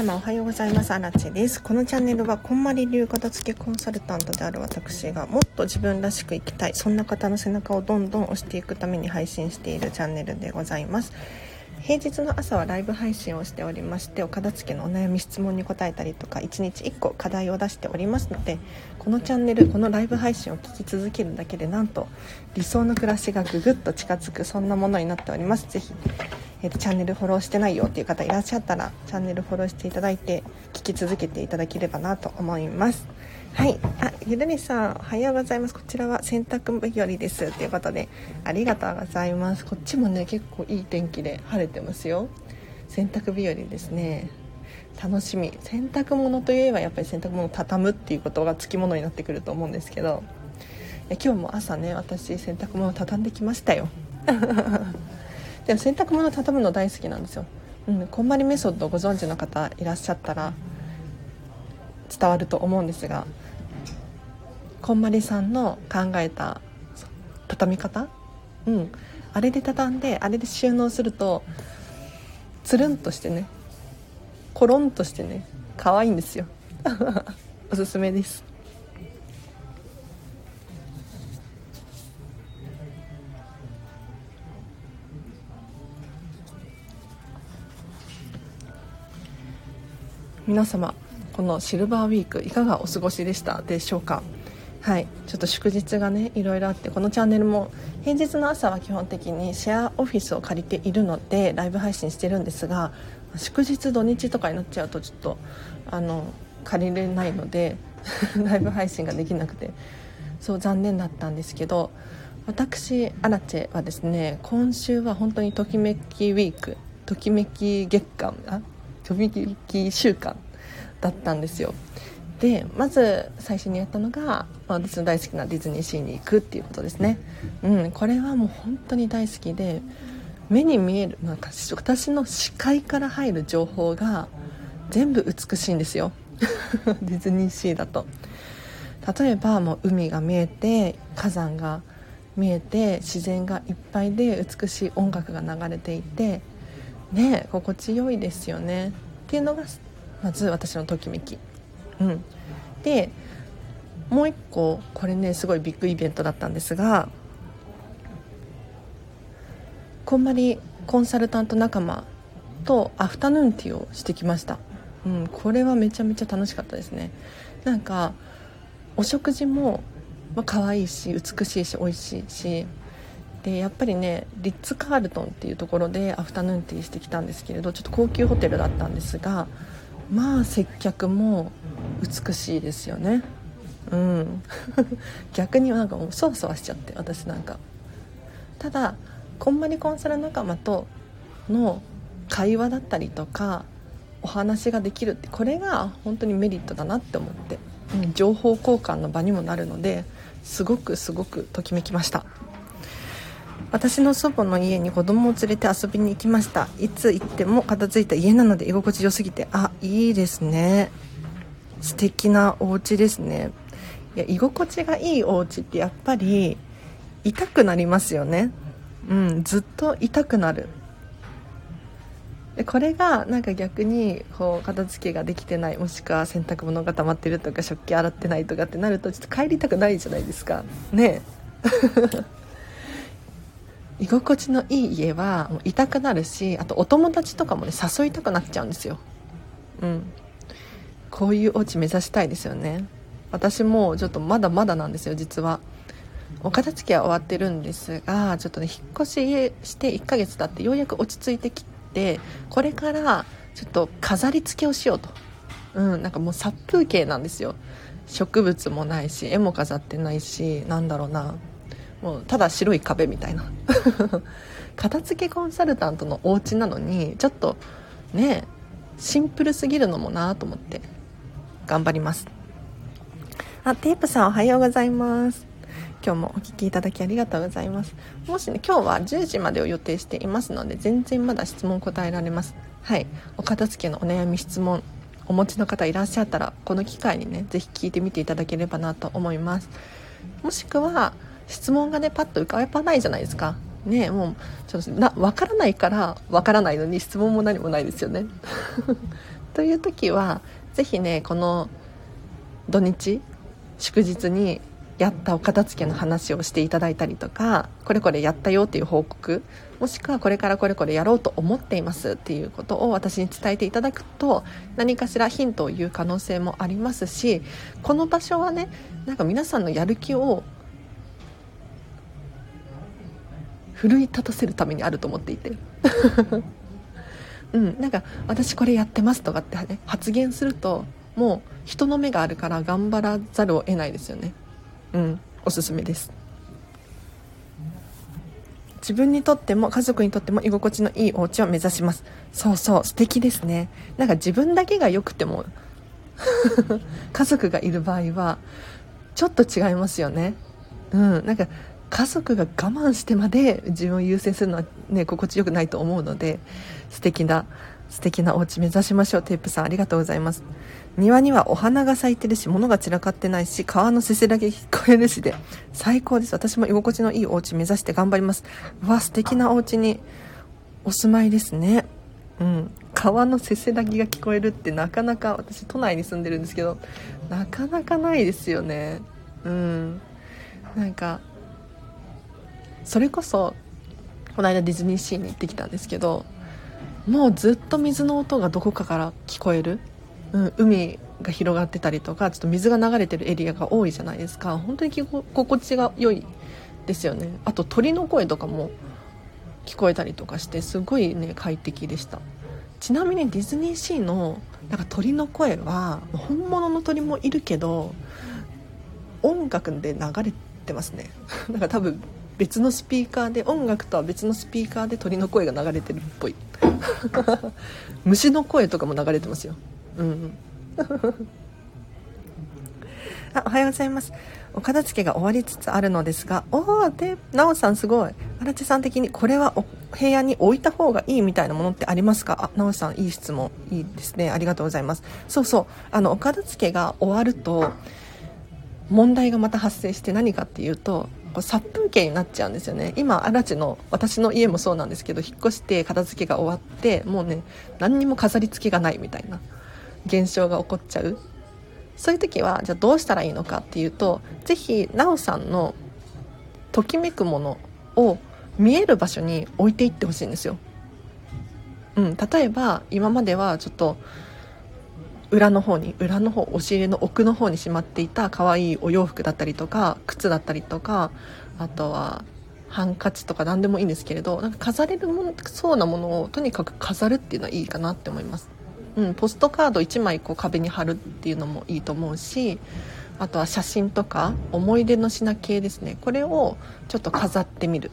様おはようございます。アラチェです。このチャンネルは、こんまり流片付けコンサルタントである私が、もっと自分らしく生きたい、そんな方の背中をどんどん押していくために配信しているチャンネルでございます。平日の朝はライブ配信をしておりましてお片付けのお悩み質問に答えたりとか1日1個課題を出しておりますのでこのチャンネルこのライブ配信を聞き続けるだけでなんと理想の暮らしがぐぐっと近づくそんなものになっております。ぜひえーと、チャンネルフォローしてないよっていう方いらっしゃったらチャンネルフォローしていただいて聞き続けていただければなと思います。はい。あゆるりさんおはようございます。こちらは洗濯日和です。ということでありがとうございます。こっちもね結構いい天気で晴れてますよ。洗濯日和ですね。楽しみ。洗濯物といえばやっぱり洗濯物を畳むっていうことがつきものになってくると思うんですけど今日も朝ね私洗濯物を畳んできましたよ。でも洗濯物を畳むの大好きなんですよ、うん、こんまりメソッドをご存知の方いらっしゃったら伝わると思うんですがこんまりさんの考えた畳み方？うん。あれで畳んであれで収納するとつるんとしてねコロンとしてね可愛いんですよ。おすすめです。皆様このシルバーウィークいかがお過ごしでしたでしょうか？はい。ちょっと祝日がねいろいろあってこのチャンネルも平日の朝は基本的にシェアオフィスを借りているのでライブ配信してるんですが祝日土日とかになっちゃうとちょっとあの借りれないので ライブ配信ができなくて。そう残念だったんですけど私アラチェはですね今週は本当にときめきウィークときめき月間あ飛び聞き週間だったんですよ。でまず最初にやったのが、まあ、私の大好きなディズニーシーに行くっていうことですね。うんこれはもう本当に大好きで目に見えるなんか私の視界から入る情報が全部美しいんですよ。ディズニーシーだと。例えばもう海が見えて火山が見えて自然がいっぱいで美しい音楽が流れていてね心地よいですよね。っていうのがまず私のときめき。うん。でもう一個これねすごいビッグイベントだったんですがこんまりコンサルタント仲間とアフタヌーンティーをしてきました、うん、これはめちゃめちゃ楽しかったですね。なんかお食事も、まあ、可愛いし美しいし美味しいしでやっぱりねリッツ・カールトンっていうところでアフタヌーンティーしてきたんですけれどちょっと高級ホテルだったんですがまあ接客も美しいですよね。うん。逆になんかもうそわそわしちゃって私なんか。ただこんまりコンサル仲間との会話だったりとかお話ができるってこれが本当にメリットだなって思って、うん、情報交換の場にもなるのですごくすごくときめきました。私の祖母の家に子供を連れて遊びに行きました。いつ行っても片付いた家なので居心地良すぎてあいいですね。素敵なお家ですね。いや居心地がいいお家ってやっぱり痛くなりますよね。うんずっと痛くなる。でこれがなんか逆にこう片付けができてないもしくは洗濯物が溜まってるとか食器洗ってないとかってなるとちょっと帰りたくないじゃないですか。ね。居心地のいい家はもう痛くなるしあとお友達とかもね誘いたくなっちゃうんですよ。うん。こういうお家目指したいですよね。私もちょっとまだまだなんですよ実は。お片付けは終わってるんですがちょっとね引っ越しして1ヶ月経ってようやく落ち着いてきてこれからちょっと飾り付けをしようと。うんなんかもう殺風景なんですよ。植物もないし絵も飾ってないしなんだろうな。もうただ白い壁みたいな。片付けコンサルタントのお家なのにちょっとねシンプルすぎるのもなと思って。頑張ります。あテープさんおはようございます。今日もお聴きいただきありがとうございます。もしね今日は10時までを予定していますので全然まだ質問答えられます。はい。お片付けのお悩み質問お持ちの方いらっしゃったらこの機会にね是非聞いてみていただければなと思います。もしくは質問がねパッと浮かばないじゃないですか。ねもうちょっとな分からないから分からないのに質問も何もないですよね。という時は是非ねこの土日祝日にやったお片付けの話をしていただいたりとかこれこれやったよっていう報告もしくはこれからこれこれやろうと思っていますっていうことを私に伝えていただくと何かしらヒントを言う可能性もありますしこの場所はねなんか皆さんのやる気を奮い立たせるためにあると思っていて。うん、なんか私これやってますとかって、ね、発言するともう人の目があるから頑張らざるを得ないですよね。うんおすすめです。自分にとっても家族にとっても居心地のいいお家を目指します。そうそう素敵ですね。なんか自分だけが良くても 家族がいる場合はちょっと違いますよね。うんなんか家族が我慢してまで自分を優先するのはね心地よくないと思うので素敵な素敵なお家目指しましょう。テープさんありがとうございます。庭にはお花が咲いてるし物が散らかってないし川のせせらぎ聞こえるしで最高です。私も居心地のいいお家目指して頑張ります。うわ素敵なお家にお住まいですね。うん。川のせせらぎが聞こえるってなかなか私都内に住んでるんですけどなかなかないですよね。うん。なんかそれこそこの間ディズニーシーに行ってきたんですけどもうずっと水の音がどこかから聞こえる？うん、海が広がってたりとかちょっと水が流れてるエリアが多いじゃないですか。本当に心地が良いですよね。あと鳥の声とかも聞こえたりとかしてすごいね快適でした。ちなみにディズニーシーのなんか鳥の声は本物の鳥もいるけど音楽で流れてますね。なんか多分別のスピーカーで音楽とは別のスピーカーで鳥の声が流れてるっぽい。虫の声とかも流れてますよ。うん あおはようございます。お片付けが終わりつつあるのですが。おおでなおさんすごい。荒地さん的にこれはお部屋に置いた方がいいみたいなものってありますか？あなおさんいい質問いいですね。ありがとうございます。そうそう。あのお片付けが終わると問題がまた発生して何かっていうとこう殺風景になっちゃうんですよね。今荒地の私の家もそうなんですけど引っ越して片付けが終わってもうね何にも飾り付けがないみたいな現象が起こっちゃう。そういう時はじゃあどうしたらいいのかっていうと是非なおさんのときめくものを見える場所に置いていってほしいんですよ、うん、例えば今まではちょっと裏の方に裏の方押し入れの奥の方にしまっていた可愛いお洋服だったりとか靴だったりとかあとはハンカチとか何でもいいんですけれどなんか飾れるものそうなものをとにかく飾るっていうのはいいかなって思います。うん、ポストカード1枚こう壁に貼るっていうのもいいと思うしあとは写真とか思い出の品系ですね。これをちょっと飾ってみる。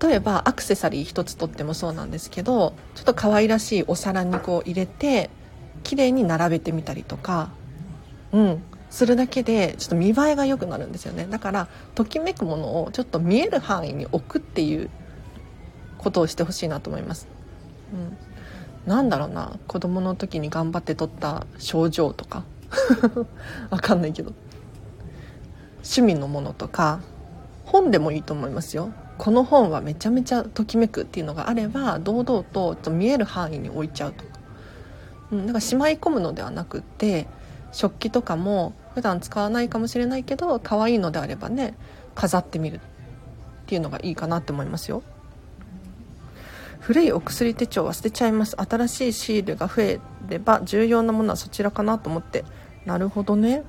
例えばアクセサリー1つとってもそうなんですけどちょっと可愛らしいお皿にこう入れて綺麗に並べてみたりとかうんするだけでちょっと見栄えが良くなるんですよね。だからときめくものをちょっと見える範囲に置くっていうことをしてほしいなと思います、うん、なんだろうな子供の時に頑張って撮った症状とか？わかんないけど。趣味のものとか本でもいいと思いますよ。この本はめちゃめちゃときめくっていうのがあれば堂々とと見える範囲に置いちゃうとか、うん、だかしまい込むのではなくて食器とかも普段使わないかもしれないけど可愛いのであればね飾ってみるっていうのがいいかなって思いますよ。古いお薬手帳は捨てちゃいます。新しいシールが増えれば重要なものはそちらかなと思って。なるほどね。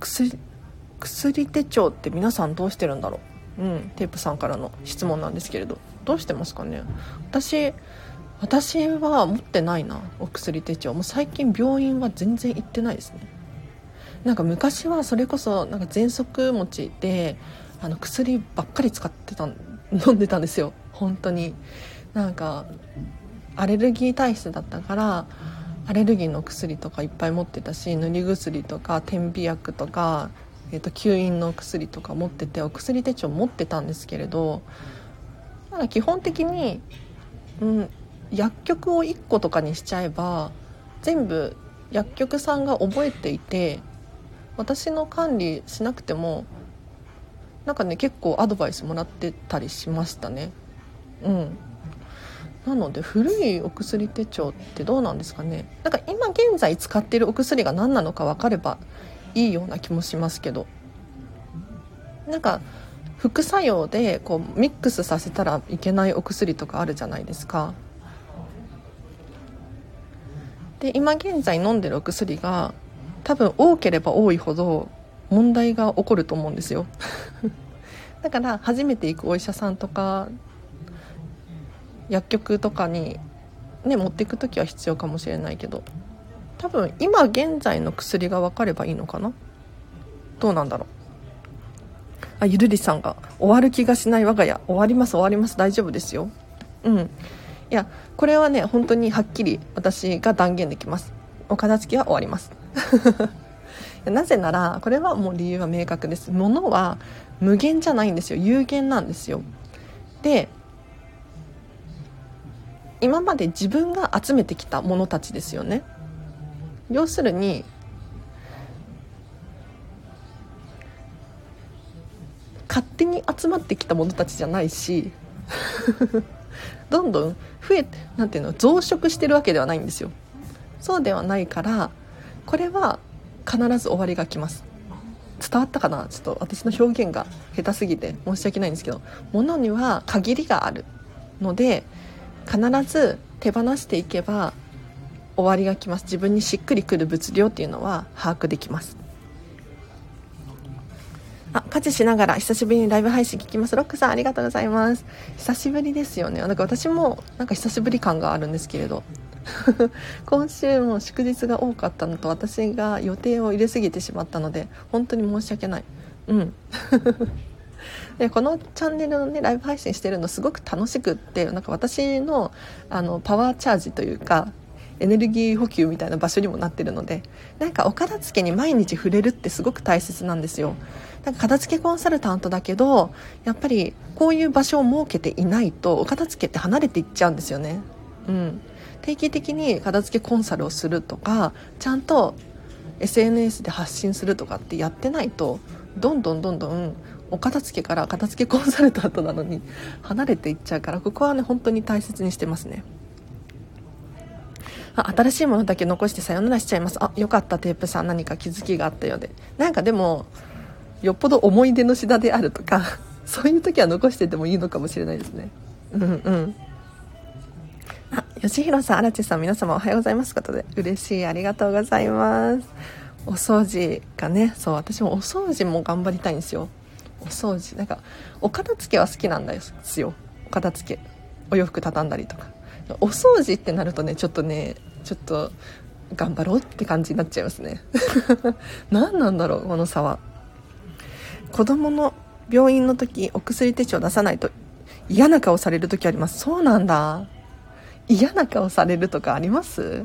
薬薬手帳って皆さんどうしてるんだろう？うんテープさんからの質問なんですけれど。どうしてますかね？私私は持ってないなお薬手帳。もう最近病院は全然行ってないですね。なんか昔はそれこそなんか喘息持ちであの薬ばっかり使ってた飲んでたんですよ。本当に。なんかアレルギー体質だったからアレルギーの薬とかいっぱい持ってたし塗り薬とか点鼻薬とか、えー、と吸引の薬とか持っててお薬手帳持ってたんですけれど基本的に、うん、薬局を1個とかにしちゃえば全部薬局さんが覚えていて私の管理しなくてもなんかね結構アドバイスもらってたりしましたね。うん。なので古いお薬手帳ってどうなんですかね。なんか今現在使ってるお薬が何なのか分かればいいような気もしますけど。なんか副作用でこうミックスさせたらいけないお薬とかあるじゃないですか。で今現在飲んでるお薬が多分多ければ多いほど問題が起こると思うんですよ。だから初めて行くお医者さんとか薬局とかにね持っていく時は必要かもしれないけど多分今現在の薬が分かればいいのかな？どうなんだろう？あゆるりさんが「終わる気がしない我が家。終わります終わります。大丈夫ですよ」うん。いやこれはね本当にはっきり私が断言できます。お片付けは終わります。なぜならこれはもう理由は明確です。物は無限じゃないんですよ。有限なんですよ。で今まで自分が集めてきたものたちですよね。要するに勝手に集まってきたものたちじゃないし。どんどん増えなんていうの増殖してるわけではないんですよ。そうではないからこれは必ず終わりが来ます。伝わったかな？ちょっと私の表現が下手すぎて申し訳ないんですけど。物には限りがあるので必ず手放していけば終わりが来ます。自分にしっくりくる物量っていうのは把握できます。あ家事しながら久しぶりにライブ配信聞きます。ロックさんありがとうございます。久しぶりですよね。なんか私もなんか久しぶり感があるんですけれど。今週も祝日が多かったのと私が予定を入れすぎてしまったので本当に申し訳ない。うん。でこのチャンネルのねライブ配信してるのすごく楽しくってなんか私のあのパワーチャージというかエネルギー補給みたいな場所にもなってるのでなんかお片付けに毎日触れるってすごく大切なんですよ。なんか片付けコンサルタントだけどやっぱりこういう場所を設けていないとお片付けって離れていっちゃうんですよね。うん。定期的に片付けコンサルをするとかちゃんと SNS で発信するとかってやってないとどんどんどんどんお片付けから片付けコンサルタントなのに離れていっちゃうからここはね本当に大切にしてますね。あ新しいものだけ残してさよならしちゃいます。あよかったテープさん何か気づきがあったようで。なんかでもよっぽど思い出の品であるとか そういう時は残しててもいいのかもしれないですね。うんうん。あ吉弘さん荒地さん皆様おはようございます。ことで嬉しいありがとうございます。お掃除がねそう私もお掃除も頑張りたいんですよ。お掃除なんかお片付けは好きなんですよ。お片付け。お洋服畳んだりとか。お掃除ってなるとねちょっとねちょっと頑張ろうって感じになっちゃいますね。何なんだろうこの差は。子供の病院の時お薬手帳出さないと嫌な顔される時あります。そうなんだ。嫌な顔されるとかあります？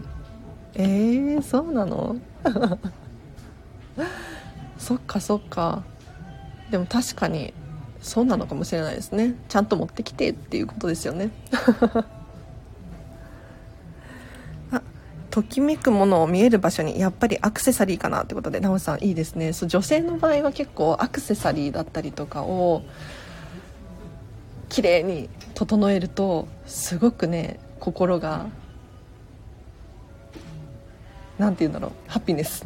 えー、そうなの？そっかそっか。でも確かにそうなのかもしれないですね。ちゃんと持ってきてっていうことですよね あときめくものを見える場所にやっぱりアクセサリーかなってことで奈緒さんいいですね。そう女性の場合は結構アクセサリーだったりとかを綺麗に整えるとすごくね心が何て言うんだろうハピネス。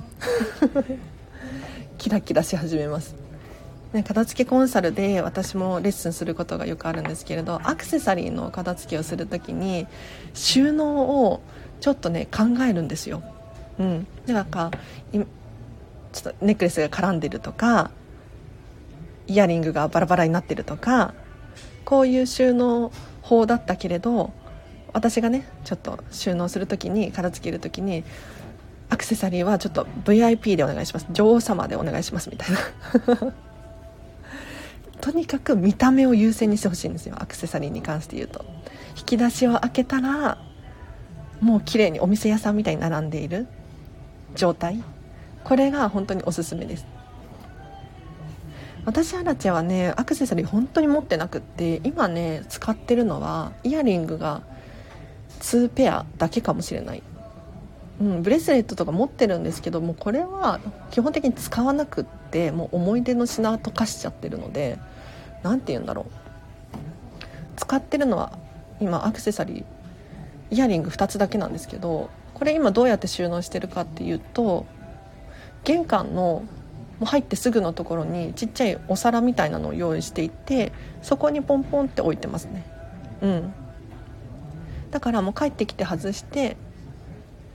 キラキラし始めます。ね、片付けコンサルで私もレッスンすることがよくあるんですけれどアクセサリーの片付けをする時に収納をちょっとね考えるんですよ、うん、でなんかちょっとネックレスが絡んでるとかイヤリングがバラバラになってるとかこういう収納法だったけれど私がねちょっと収納する時に片付ける時にアクセサリーはちょっと VIP でお願いします。女王様でお願いしますみたいな。とにかく見た目を優先にしてほしいんですよアクセサリーに関して言うと。引き出しを開けたらもう綺麗にお店屋さんみたいに並んでいる状態。これが本当におすすめです。私アラチェはねアクセサリー本当に持ってなくって今ね使ってるのはイヤリングが2ペアだけかもしれない。うん、ブレスレットとか持ってるんですけどもこれは基本的に使わなくってもう思い出の品と化しちゃってるので何て言うんだろう。使ってるのは今アクセサリーイヤリング2つだけなんですけどこれ今どうやって収納してるかっていうと玄関のも入ってすぐのところにちっちゃいお皿みたいなのを用意していてそこにポンポンって置いてますね。うん。だからもう帰ってきて外して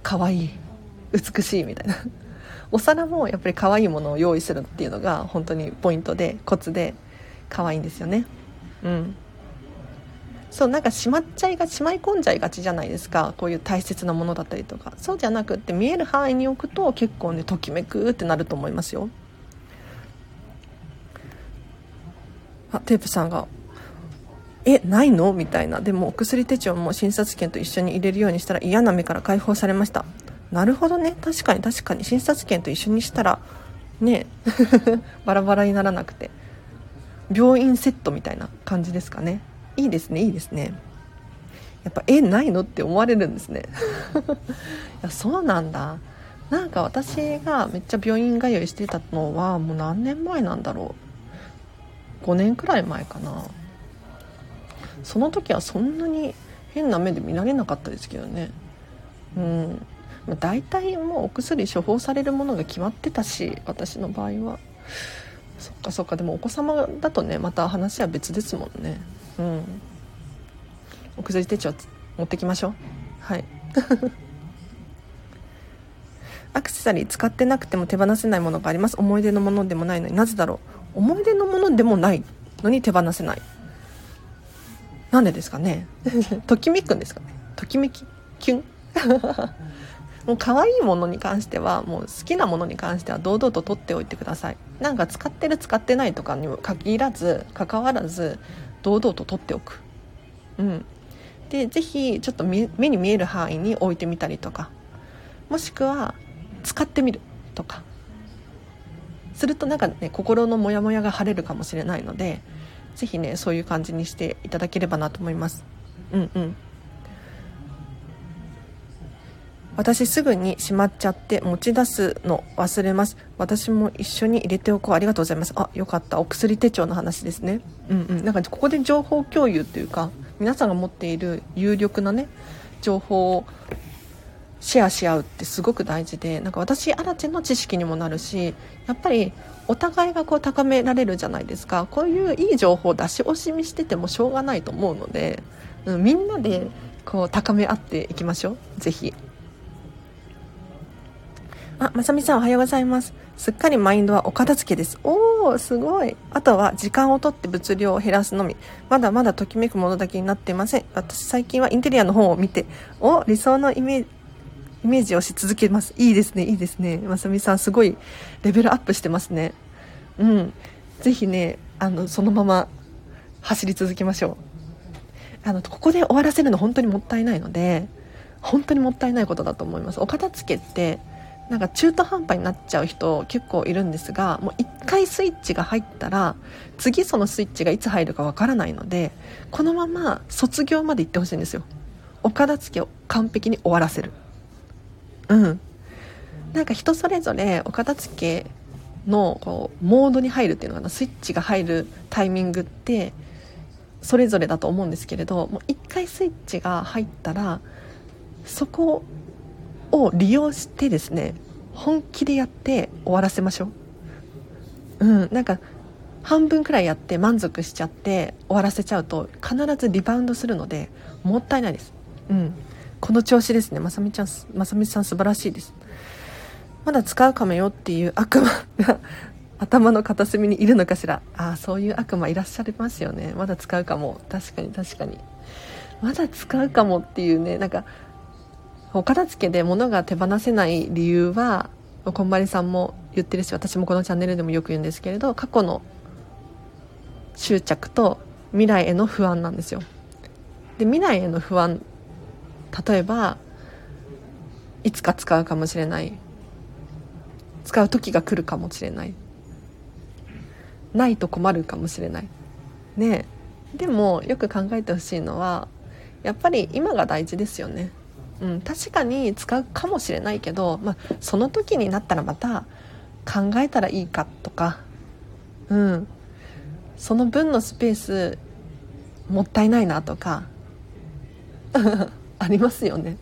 可愛い美しいみたいな。お皿もやっぱり可愛いものを用意するっていうのが本当にポイントでコツで可愛いんですよね。うん。そうなんかしまっちゃいがしまい込んじゃいがちじゃないですか。こういう大切なものだったりとか。そうじゃなくって見える範囲に置くと結構ねときめくってなると思いますよ。あテープさんが「えないの?」みたいな。でもお薬手帳も診察券と一緒に入れるようにしたら嫌な目から解放されました。なるほどね。確かに確かに。診察券と一緒にしたらね。バラバラにならなくて。病院セットみたいな感じですかね。いいですねいいですね。やっぱえないのって思われるんですね。いやそうなんだ。なんか私がめっちゃ病院通いしてたのはもう何年前なんだろう。5年くらい前かな。その時はそんなに変な目で見られなかったですけどね。うん。大体もうお薬処方されるものが決まってたし私の場合は。そっかそっか。でもお子様だとねまた話は別ですもんね。うん。お薬手帳持ってきましょう。はい。アクセサリー使ってなくても手放せないものがあります。思い出のものでもないのに。なぜだろう。思い出のものでもないのに手放せない。なんでですかね。ときめくんですかね。ときめきキュン。もう可愛いものに関してはもう好きなものに関しては堂々と取っておいてください。なんか使ってる使ってないとかにも限らず関わらず堂々と取っておく。うん。で是非ちょっと目に見える範囲に置いてみたりとか。もしくは使ってみるとか。するとなんかね心のモヤモヤが晴れるかもしれないので是非ねそういう感じにしていただければなと思います。うんうん。私すぐにしまっちゃって持ち出すの忘れます。私も一緒に入れておこう。ありがとうございます。あよかった。お薬手帳の話ですね。うんうん。なんかここで情報共有っていうか皆さんが持っている有力なね情報をシェアし合うってすごく大事でなんか私アラチェの知識にもなるしやっぱりお互いがこう高められるじゃないですか。こういういい情報を出し惜しみしててもしょうがないと思うので、うん、みんなでこう高め合っていきましょう。ぜひ。あまさみさんおはようございますすっかりマインドはお片付けですおおすごいあとは時間をとって物量を減らすのみまだまだときめくものだけになっていません私最近はインテリアの本を見てお理想のイメージイメージをし続けます。いいですね、いいですね。まさみさん、すごいレベルアップしてますね。うん。ぜひね、あの、そのまま走り続けましょう。あの、ここで終わらせるの本当にもったいないので、本当にもったいないことだと思います。お片付けって、なんか中途半端になっちゃう人結構いるんですが、もう一回スイッチが入ったら、次そのスイッチがいつ入るかわからないので、このまま卒業まで行ってほしいんですよ。お片付けを完璧に終わらせる。うんなんか人それぞれお片付けのこうモードに入るっていうのかなスイッチが入るタイミングってそれぞれだと思うんですけれどもう一回スイッチが入ったらそこを利用してですね本気でやって終わらせましょう。うんなんか半分くらいやって満足しちゃって終わらせちゃうと必ずリバウンドするのでもったいないです。うん。この調子ですね。まさみちゃんまさみさん素晴らしいです。まだ使うかもよっていう悪魔が頭の片隅にいるのかしら。ああそういう悪魔いらっしゃいますよね。まだ使うかも。確かに確かに。まだ使うかもっていうねなんかお片付けで物が手放せない理由はこんまりさんも言ってるし私もこのチャンネルでもよく言うんですけれど過去の執着と未来への不安なんですよ。で未来への不安例えばいつか使うかもしれない。使う時が来るかもしれない。ないと困るかもしれない。ねでもよく考えてほしいのはやっぱり今が大事ですよね。うん、確かに使うかもしれないけど、まあ、その時になったらまた考えたらいいかとか、うん、その分のスペースもったいないなとか ありますよね。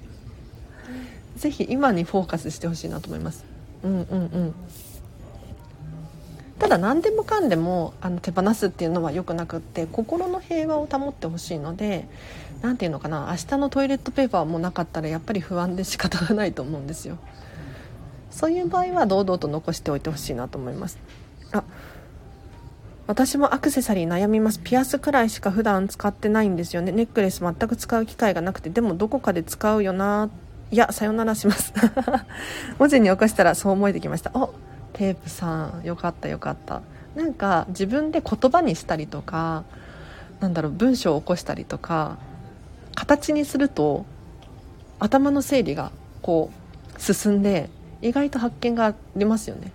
是非今にフォーカスしてほしいなと思います。うんうんうん。ただ何でもかんでもあの手放すっていうのは良くなくって心の平和を保ってほしいので何て言うのかな明日のトイレットペーパーもなかったらやっぱり不安で仕方がないと思うんですよ。そういう場合は堂々と残しておいてほしいなと思います。あ私もアクセサリー悩みます。ピアスくらいしか普段使ってないんですよね。ネックレス全く使う機会がなくて。でもどこかで使うよな。いやさよならします。文字に起こしたらそう思えてきました。おテープさん。よかったよかった。なんか自分で言葉にしたりとかなんだろう文章を起こしたりとか形にすると頭の整理がこう進んで意外と発見がありますよね。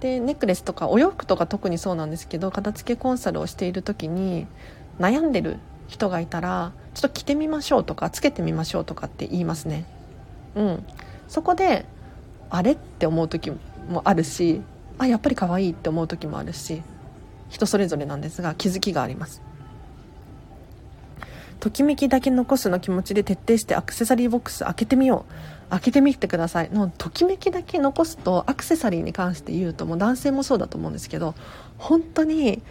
でネックレスとかお洋服とか特にそうなんですけど片付けコンサルをしている時に悩んでる人がいたらちょっと着てみましょうとかつけてみましょうとかって言いますね。うん。そこであれって思う時もあるしあやっぱり可愛いって思う時もあるし人それぞれなんですが気づきがあります。ときめきだけ残すの気持ちで徹底してアクセサリーボックス開けてみよう。開けてみてください。のときめきだけ残すとアクセサリーに関して言うともう男性もそうだと思うんですけど本当に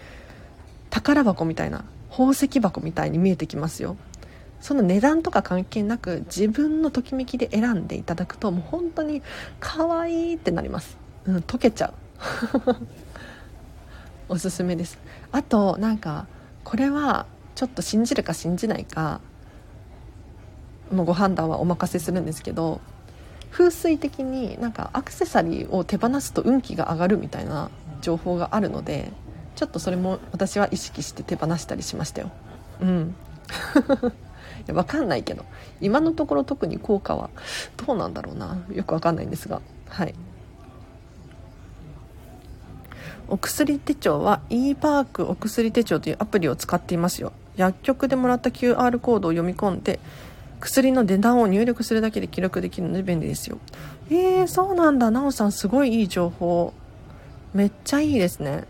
宝箱みたいな宝石箱みたいに見えてきますよ。その値段とか関係なく自分のときめきで選んでいただくともう本当に可愛いってなります。うん、溶けちゃう。おすすめです。あとなんかこれはちょっと信じるか信じないかもうご判断はお任せするんですけど風水的になんかアクセサリーを手放すと運気が上がるみたいな情報があるのでちょっとそれも私は意識して手放したりしましたよ。うん。いや分かんないけど今のところ特に効果はどうなんだろうな。よく分かんないんですが。はい。お薬手帳は e パークお薬手帳というアプリを使っていますよ。薬局でもらった QR コードを読み込んで薬の値段を入力するだけで記録できるので便利ですよ。えー、そうなんだ。なおさんすごいいい情報。めっちゃいいですね。っ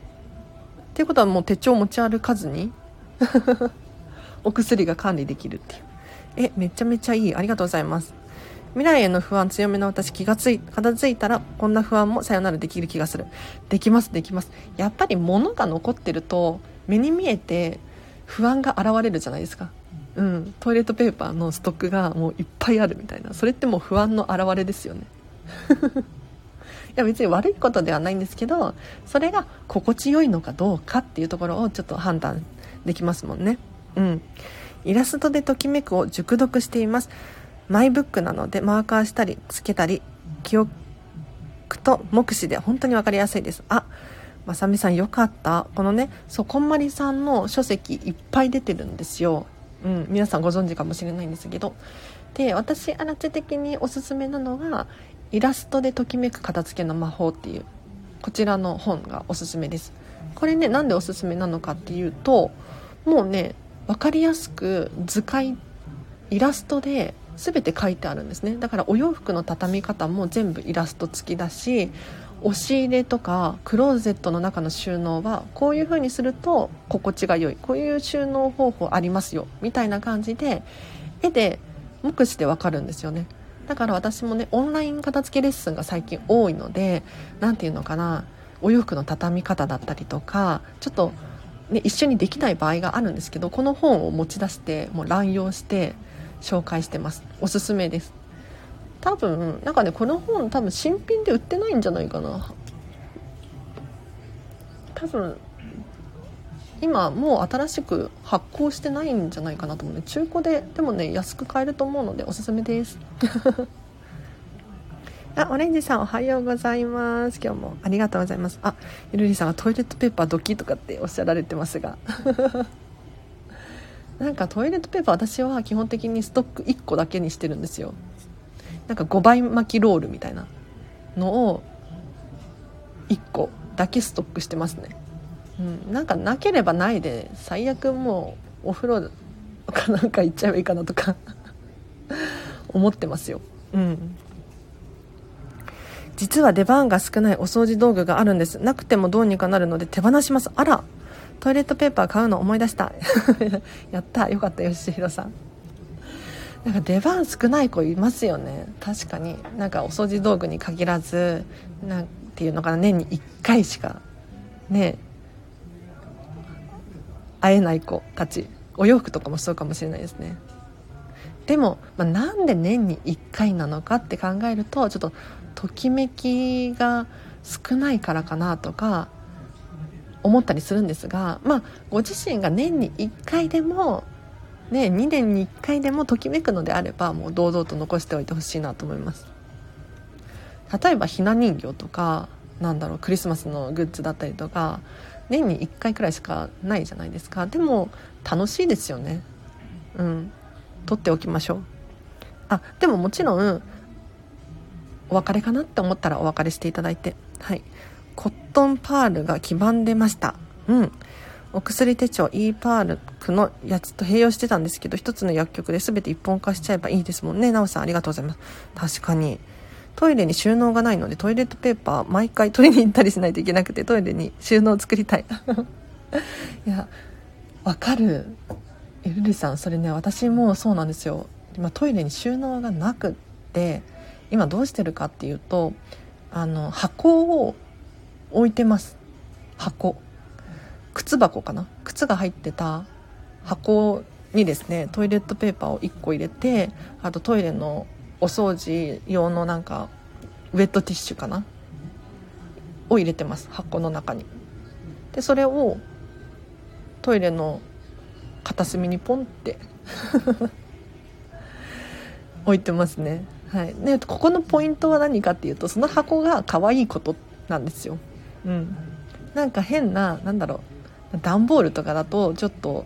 ていうことはもう手帳持ち歩かずに お薬が管理できるっていう。えめちゃめちゃいい。ありがとうございます。未来への不安強めの私気がつい片付いたらこんな不安もさよならできる気がする。できますできます。やっぱり物が残ってると目に見えて不安が現れるじゃないですか。うん。トイレットペーパーのストックがもういっぱいあるみたいな。それってもう不安の表れですよね。いや別に悪いことではないんですけどそれが心地よいのかどうかっていうところをちょっと判断できますもんね。うん。イラストでときめくを熟読しています。マイブックなのでマーカーしたりつけたり記憶と目視で本当に分かりやすいです。あまさみさんよかった。このねそうこんまりさんの書籍いっぱい出てるんですよ、うん、皆さんご存知かもしれないんですけど。で私あらち的におすすめなのが「イラストでときめく片付けの魔法」っていうこちらの本がおすすめです。これねなんでおすすめなのかっていうともうね分かりやすく図解イラストで全て書いてあるんですね。だからお洋服の畳み方も全部イラスト付きだし押し入れとかクローゼットの中の収納はこういう風にすると心地が良いこういう収納方法ありますよみたいな感じで絵で目視でわかるんですよね。だから私もねオンライン片付けレッスンが最近多いので何て言うのかなお洋服の畳み方だったりとかちょっと、ね、一緒にできない場合があるんですけどこの本を持ち出してもう乱用して紹介してます。おすすめです。多分なんかねこの本多分新品で売ってないんじゃないかな多分今もう新しく発行してないんじゃないかなと思うね中古ででもね安く買えると思うのでおすすめです あ、オレンジさんおはようございます。今日もありがとうございます。あ、ゆるりさんがトイレットペーパードキとかっておっしゃられてますが。なんかトイレットペーパー私は基本的にストック1個だけにしてるんですよなんか5倍巻きロールみたいなのを1個だけストックしてますね、うん、なんかなければないで最悪もうお風呂かなんか行っちゃえばいいかなとか 思ってますよ。うん。実は出番が少ないお掃除道具があるんです。なくてもどうにかなるので手放します。あらトイレットペーパー買うの思い出した。やった。よかった。よしひろさん。なんか出番少ない子いますよね。確かに。なんかお掃除道具に限らずなんていうのかな年に1回しかね会えない子たちお洋服とかもそうかもしれないですね。でも、まあ、なんで年に1回なのかって考えるとちょっとときめきが少ないからかなとか思ったりするんですがまあご自身が年に1回でもね2年に1回でもときめくのであればもう堂々と残しておいてほしいなと思います。例えばひな人形とかなんだろうクリスマスのグッズだったりとか年に1回くらいしかないじゃないですか。でも楽しいですよね。うん。取っておきましょう。あでももちろんお別れかなって思ったらお別れしていただいて。はい。コットンパールが黄ばんでました。うん。お薬手帳 e パールクのやつと併用してたんですけど一つの薬局で全て一本化しちゃえばいいですもんね。なおさんありがとうございます。確かに。トイレに収納がないのでトイレットペーパー毎回取りに行ったりしないといけなくてトイレに収納を作りたい。いやわかる。えルルさんそれね私もそうなんですよ。今トイレに収納がなくって今どうしてるかっていうとあの箱を置いてます。箱。靴箱かな？靴が入ってた箱にですねトイレットペーパーを1個入れてあとトイレのお掃除用のなんかウェットティッシュかな？を入れてます箱の中に。でそれをトイレの片隅にポンって 置いてますね。はい。でここのポイントは何かっていうとその箱が可愛いことなんですよ。うん。なんか変ななんだろう。段ボールとかだとちょっと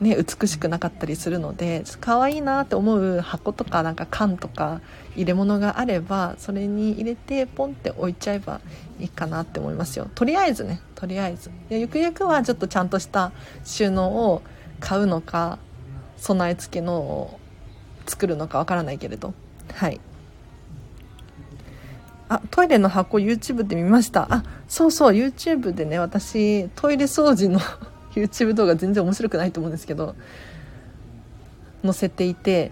ね、美しくなかったりするので可愛いなって思う箱とかなんか缶とか入れ物があればそれに入れてポンって置いちゃえばいいかなって思いますよ。とりあえずねとりあえず。ゆくゆくはちょっとちゃんとした収納を買うのか備え付けのを作るのかわからないけれど。はい。あトイレの箱 YouTube で見ました。あそうそう YouTube でね私トイレ掃除の YouTube 動画全然面白くないと思うんですけど載せていて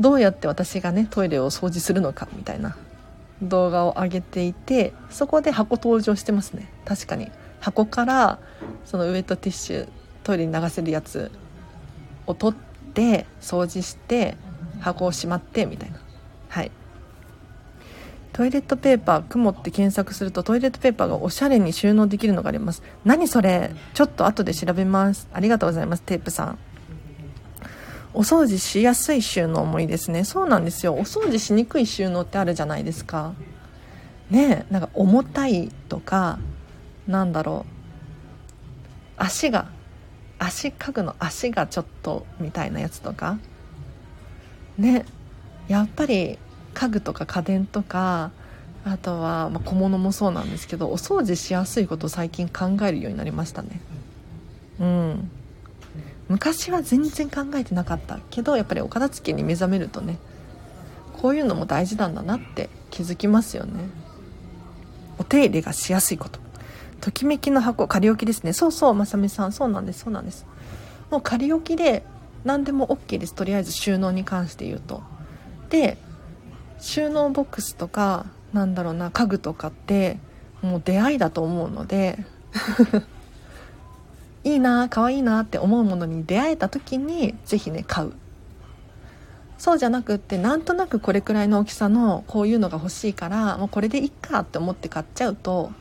どうやって私がねトイレを掃除するのかみたいな動画を上げていてそこで箱登場してますね。確かに。箱からそのウエットティッシュトイレに流せるやつを取って掃除して箱をしまってみたいな。はい。トイレットペーパー雲って検索するとトイレットペーパーがおしゃれに収納できるのがあります。何それ？ちょっと後で調べます。ありがとうございますテープさん。お掃除しやすい収納もいいですね。そうなんですよ。お掃除しにくい収納ってあるじゃないですか。ねなんか重たいとかなんだろう。足が足家具の足がちょっとみたいなやつとか。ねやっぱり家具とか家電とかあとは、ま小物もそうなんですけどお掃除しやすいことを最近考えるようになりましたね。うん。昔は全然考えてなかったけどやっぱりお片付けに目覚めるとねこういうのも大事なんだなって気づきますよね。お手入れがしやすいこと。ときめきの箱仮置きですね。そうそうまさみさん。そうなんですそうなんです。もう仮置きで何でも OK です。とりあえず収納に関して言うと。で収納ボックスとかなんだろうな家具とかってもう出会いだと思うので いいな可愛いなって思うものに出会えた時に是非ね買う。そうじゃなくってなんとなくこれくらいの大きさのこういうのが欲しいからもうこれでいっかって思って買っちゃうと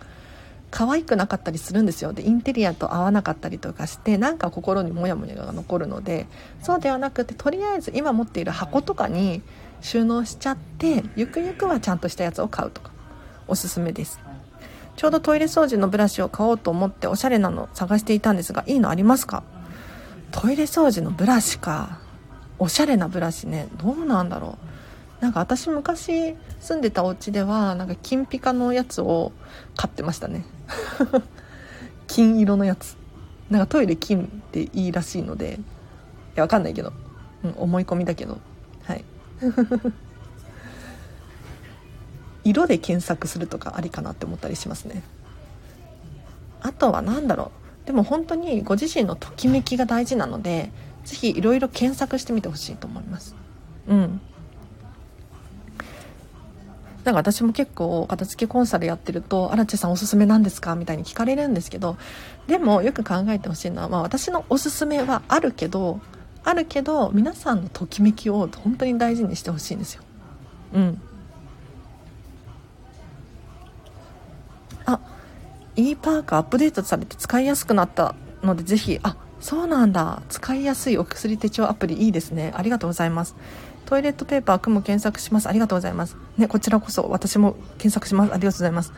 可愛くなかったりするんですよ。でインテリアと合わなかったりとかしてなんか心にモヤモヤが残るのでそうではなくてとりあえず今持っている箱とかに収納しちゃってゆくゆくはちゃんとしたやつを買うとかおすすめです。ちょうどトイレ掃除のブラシを買おうと思っておしゃれなの探していたんですがいいのありますか？トイレ掃除のブラシか。おしゃれなブラシね。どうなんだろう。なんか私昔住んでたお家ではなんか金ピカのやつを買ってましたね。金色のやつ。なんかトイレ金っていいらしいのでいやわかんないけど、うん、思い込みだけど。色で検索するとかありかなって思ったりしますね。あとは何だろう。でも本当にご自身のときめきが大事なので是非いろいろ検索してみてほしいと思います。うん。なんか私も結構片付けコンサルやってると「荒地さんおすすめなんですか?」みたいに聞かれるんですけどでもよく考えてほしいのは、まあ、私のおすすめはあるけどあるけど皆さんのときめきを本当に大事にしてほしいんですよ。うん。あ e パークアップデートされて使いやすくなったのでぜひあそうなんだ。使いやすいお薬手帳アプリいいですね。ありがとうございます。トイレットペーパーくも検索します。ありがとうございます。ねこちらこそ私も検索します。ありがとうございます。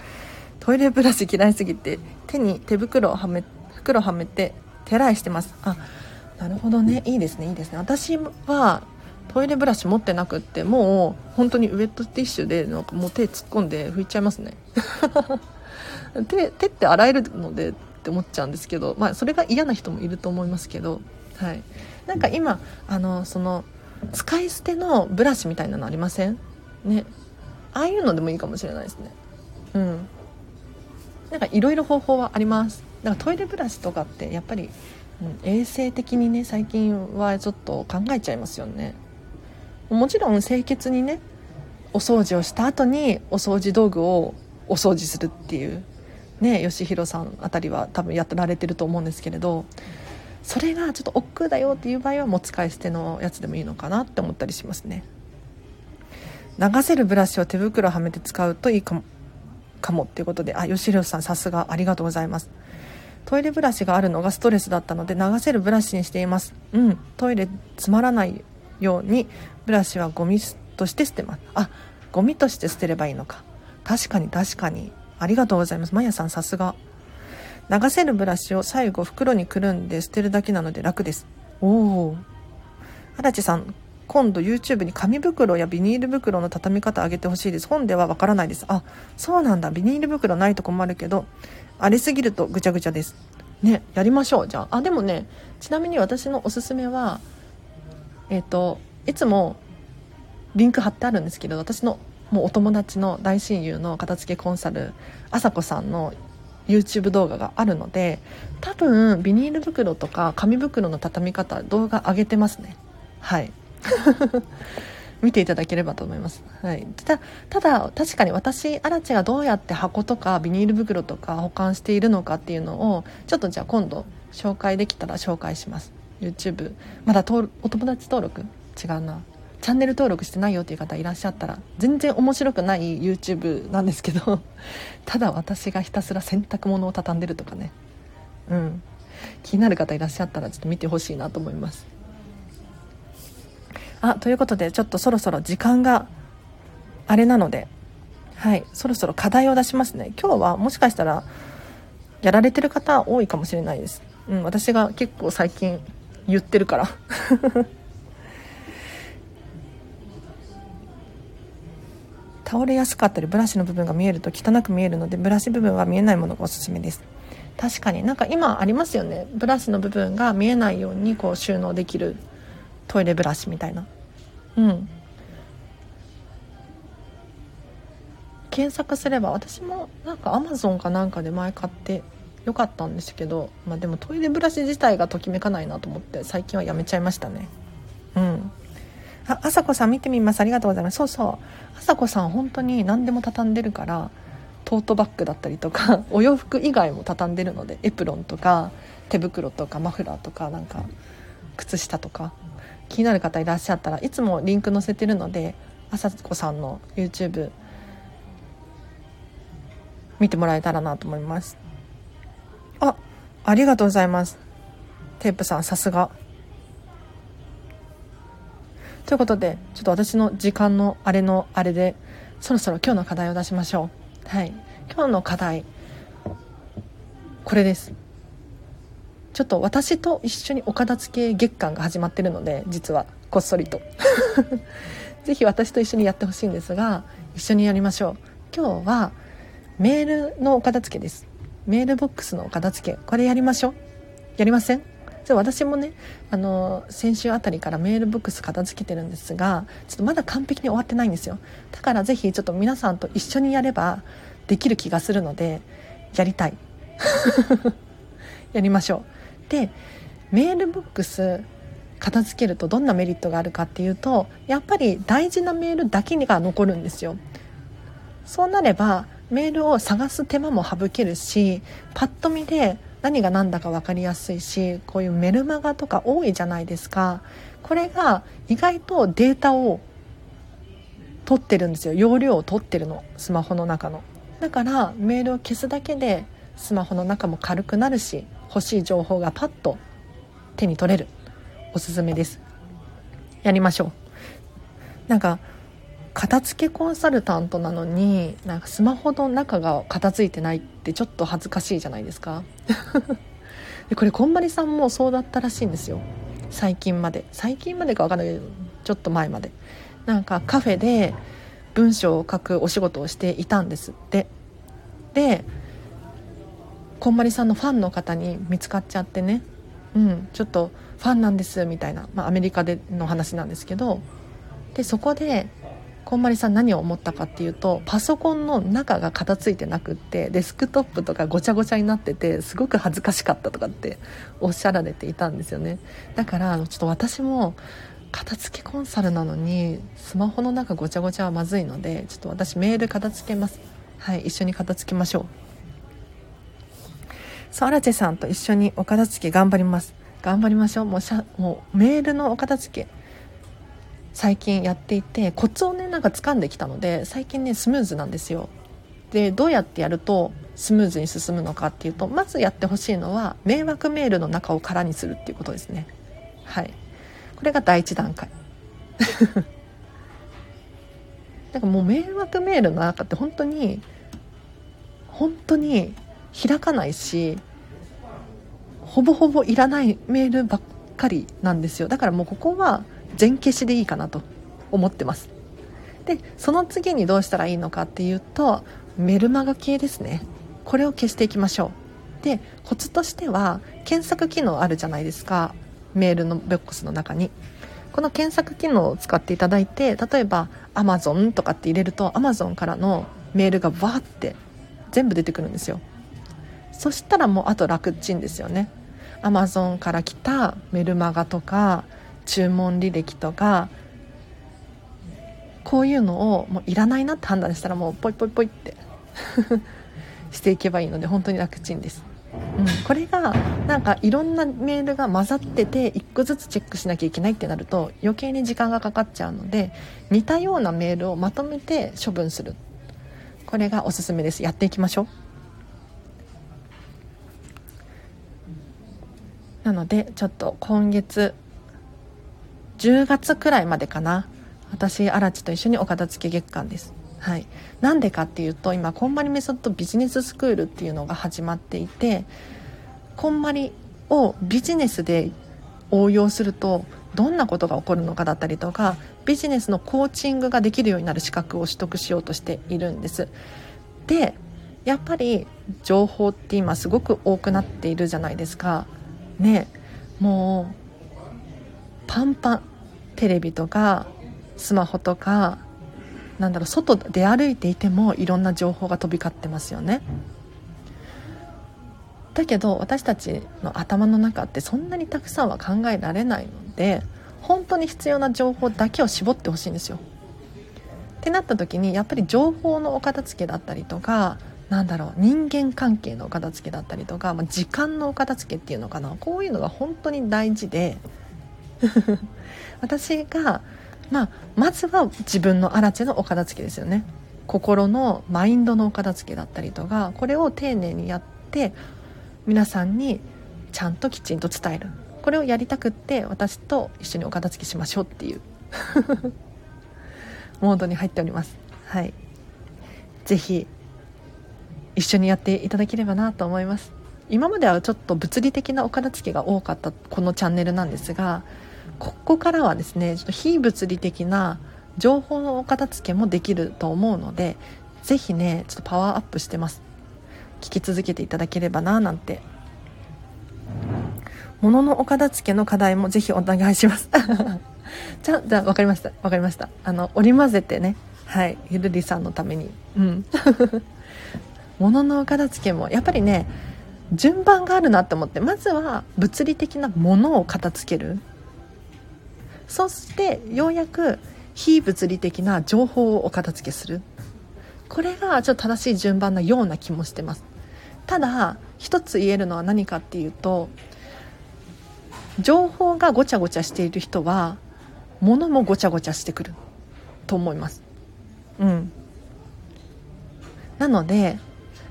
トイレブラシ嫌いすぎて手に手袋をはめ袋はめて手洗いしてます。あなるほどね。いいですねいいですね。私はトイレブラシ持ってなくってもう本当にウエットティッシュでなんかもう手突っ込んで拭いちゃいますね。手手って洗えるのでって思っちゃうんですけど、まあ、それが嫌な人もいると思いますけど、はい、なんか今あのその使い捨てのブラシみたいなのありません？ね。ああいうのでもいいかもしれないですね。うん。なんかいろいろ方法はあります。だからトイレブラシとかってやっぱり、衛生的にね最近はちょっと考えちゃいますよね。もちろん清潔にねお掃除をした後にお掃除道具をお掃除するっていうね吉弘さんあたりは多分やってられてると思うんですけれどそれがちょっと億劫だよっていう場合はもう使い捨てのやつでもいいのかなって思ったりしますね。流せるブラシを手袋はめて使うといいかもかもっていうことであ吉弘さんさすがありがとうございます。トイレブラシがあるのがストレスだったので流せるブラシにしています。うん。トイレ詰まらないようにブラシはゴミとして捨てます。あゴミとして捨てればいいのか。確かに確かに。ありがとうございます。まやさんさすが。流せるブラシを最後袋にくるんで捨てるだけなので楽です。おお荒地さん今度 YouTube に紙袋やビニール袋の畳み方あげてほしいです。本ではわからないです。あそうなんだ。ビニール袋ないと困るけど。荒れすぎるとぐちゃぐちゃです。ねやりましょう。じゃあ。あでもねちなみに私のおすすめはえっ、ー、といつもリンク貼ってあるんですけど私のもうお友達の大親友の片付けコンサルあさこさんの YouTube 動画があるので多分ビニール袋とか紙袋の畳み方動画上げてますね。はい。見ていただければと思います、はい、たただ確かに私アラチがどうやって箱とかビニール袋とか保管しているのかっていうのをちょっとじゃあ今度紹介できたら紹介します。YouTube まだお友達登録？違うな。チャンネル登録してないよっていう方いらっしゃったら全然面白くない YouTube なんですけど ただ私がひたすら洗濯物を畳んでるとかね。うん。気になる方いらっしゃったらちょっと見てほしいなと思います。あということでちょっとそろそろ時間があれなのではいそろそろ課題を出しますね。今日はもしかしたらやられてる方多いかもしれないです。うん私が結構最近言ってるから。倒れやすかったりブラシの部分が見えると汚く見えるのでブラシ部分は見えないものがおすすめです。確かになんか今ありますよね。ブラシの部分が見えないようにこう収納できる。トイレブラシみたいなうん検索すれば私もなんかアマゾンかなんかで前買ってよかったんですけど、まあ、でもトイレブラシ自体がときめかないなと思って最近はやめちゃいましたねうんあ、あさこさん見てみます。ありがとうございます。そうそう。あさこさん本当に何でも畳んでるから、トートバッグだったりとか、お洋服以外も畳んでるので、エプロンとか、手袋とか、マフラーとか、なんか、靴下とか、気になる方いらっしゃったらいつもリンク載せてるのであさつこさんの YouTube 見てもらえたらなと思います。あありがとうございます。テープさんさすが。ということでちょっと私の時間のあれのあれでそろそろ今日の課題を出しましょう。はい。今日の課題これです。ちょっと私と一緒にお片付け月間が始まってるので実はこっそりと。是非私と一緒にやってほしいんですが一緒にやりましょう。今日はメールのお片付けです。メールボックスのお片付け。これやりましょう。やりません？じゃ私もねあの先週あたりからメールボックス片付けてるんですがちょっとまだ完璧に終わってないんですよ。だから是非ちょっと皆さんと一緒にやればできる気がするのでやりたい。やりましょう。でメールボックス片付けるとどんなメリットがあるかっていうとやっぱり大事なメールだけが残るんですよ。そうなればメールを探す手間も省けるしパッと見で何が何だか分かりやすいしこういうメルマガとか多いじゃないですか。これが意外とデータを取ってるんですよ。容量を取ってるの。スマホの中の。だからメールを消すだけでスマホの中も軽くなるし欲しい情報がパッと手に取れるおすすめです。やりましょう。なんか片付けコンサルタントなのになんかスマホの中が片付いてないってちょっと恥ずかしいじゃないですか。でこれこんまりさんもそうだったらしいんですよ。最近まで。最近までか分かんないけどちょっと前まで。なんかカフェで文章を書くお仕事をしていたんですって。でこんまりさんのファンの方に見つかっちゃってね。うんちょっとファンなんですみたいな、まあ、アメリカでの話なんですけど。でそこでこんまりさん何を思ったかっていうとパソコンの中が片付いてなくってデスクトップとかごちゃごちゃになっててすごく恥ずかしかったとかっておっしゃられていたんですよね。だからちょっと私も片付けコンサルなのにスマホの中ごちゃごちゃはまずいのでちょっと私メール片付けます。はい一緒に片付けましょう。そう荒地さんと一緒にお片付け頑張ります。頑張りましょう。もうしゃもうメールのお片付け。最近やっていてコツをねなんか掴んできたので最近ねスムーズなんですよ。でどうやってやるとスムーズに進むのかっていうとまずやってほしいのは迷惑メールの中を空にするっていうことですね。はい。これが第一段階。だかもう迷惑メールの中って本当に本当に開かないしほぼほぼいらないメールばっかりなんですよ。だからもうここは全消しでいいかなと思ってます。でその次にどうしたらいいのかっていうとメルマガ系ですね。これを消していきましょう。でコツとしては検索機能あるじゃないですか。メールのボックスの中に。この検索機能を使っていただいて例えば Amazon とかって入れると Amazon からのメールがわーって全部出てくるんですよ。そしたらもうあと楽ちんですよね。Amazon から来たメルマガとか注文履歴とかこういうのをもういらないなって判断したらもうポイポイポイって していけばいいので本当に楽ちんです、うん、これがなんかいろんなメールが混ざってて1個ずつチェックしなきゃいけないってなると余計に時間がかかっちゃうので似たようなメールをまとめて処分する。これがおすすめです。やっていきましょう。なのでちょっと今月10月くらいまでかな。私荒地と一緒にお片付け月間です。はい、なんでかっていうと今こんまりメソッドビジネススクールっていうのが始まっていてこんまりをビジネスで応用するとどんなことが起こるのかだったりとかビジネスのコーチングができるようになる資格を取得しようとしているんです。でやっぱり情報って今すごく多くなっているじゃないですか。ねもうパンパンテレビとかスマホとかなんだろう外で歩いていてもいろんな情報が飛び交ってますよね。だけど私たちの頭の中ってそんなにたくさんは考えられないので本当に必要な情報だけを絞ってほしいんですよ。ってなった時にやっぱり情報のお片付けだったりとかなんだろう人間関係のお片付けだったりとか、まあ、時間のお片付けっていうのかな。こういうのが本当に大事で 私が、まあ、まずは自分の荒地のお片付けですよね。心のマインドのお片付けだったりとかこれを丁寧にやって皆さんにちゃんときちんと伝える。これをやりたくって私と一緒にお片付けしましょうっていう モードに入っております。はい。是非一緒にやっていただければなと思います。今まではちょっと物理的なお片付けが多かったこのチャンネルなんですがここからはですねちょっと非物理的な情報のお片付けもできると思うので是非ねちょっとパワーアップしてます。聞き続けていただければななんて。物のお片付けの課題もぜひお願いします。じ ゃじゃあ分かりました。分かりました。あの織り交ぜてね。はい。ゆるりさんのために。うん。物の片付けもやっぱりね順番があるなって思ってまずは物理的なものを片付ける。そしてようやく非物理的な情報をお片付けする。これがちょっと正しい順番なような気もしてます。ただ一つ言えるのは何かっていうと情報がごちゃごちゃしている人は物もごちゃごちゃしてくると思います。うん。なので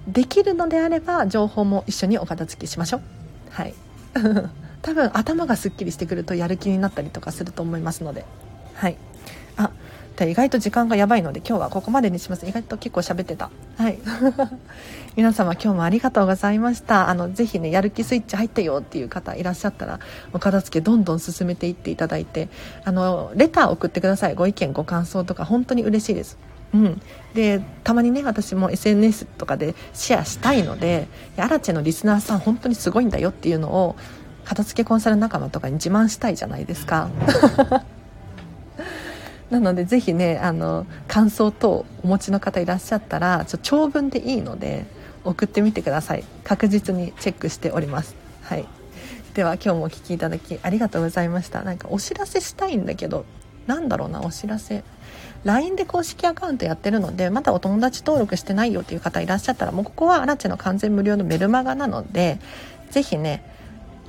できるのであれば情報も一緒にお片付けしましょう。はい。多分頭がすっきりしてくるとやる気になったりとかすると思いますので。はい。あ意外と時間がやばいので今日はここまでにします。意外と結構喋ってた。はい。皆様今日もありがとうございました。あのぜひねやる気スイッチ入ったよっていう方いらっしゃったらお片付けどんどん進めていっていただいてあのレター送ってください。ご意見ご感想とか本当に嬉しいです。うん、でたまにね私も SNS とかでシェアしたいのでアラチェのリスナーさん本当にすごいんだよっていうのを片付けコンサル仲間とかに自慢したいじゃないですか。なのでぜひねあの感想等お持ちの方いらっしゃったらちょ長文でいいので送ってみてください。確実にチェックしております。はい。では今日もお聴きいただきありがとうございました。なんかお知らせしたいんだけどなんだろうなお知らせ。LINE で公式アカウントやってるのでまだお友達登録してないよっていう方いらっしゃったらもうここはアラチェの完全無料のメルマガなのでぜひね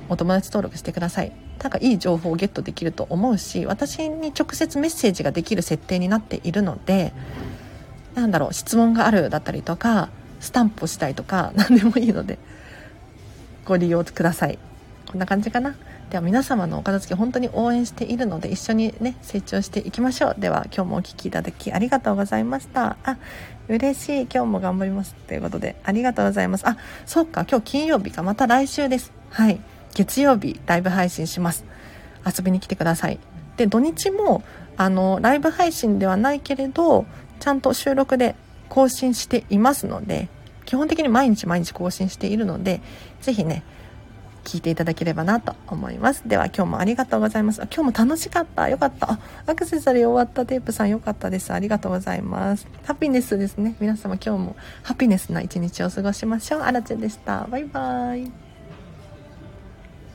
お友達登録してください。なんかいい情報をゲットできると思うし私に直接メッセージができる設定になっているのでなんだろう質問があるだったりとかスタンプをしたいとか何でもいいのでご利用ください。こんな感じかな。では皆様のお片付け本当に応援しているので一緒にね成長していきましょう。では今日もお聴きいただきありがとうございました。あ嬉しい。今日も頑張ります。ということでありがとうございます。あそうか今日金曜日か。また来週です。はい。月曜日ライブ配信します。遊びに来てください。で土日もあのライブ配信ではないけれどちゃんと収録で更新していますので基本的に毎日毎日更新しているので是非ね聞いていただければなと思います。では今日もありがとうございます。今日も楽しかった。よかった。アクセサリー終わったテープさんよかったです。ありがとうございます。ハピネスですね。皆様今日もハピネスな一日を過ごしましょう。あらちでした。バイバイ。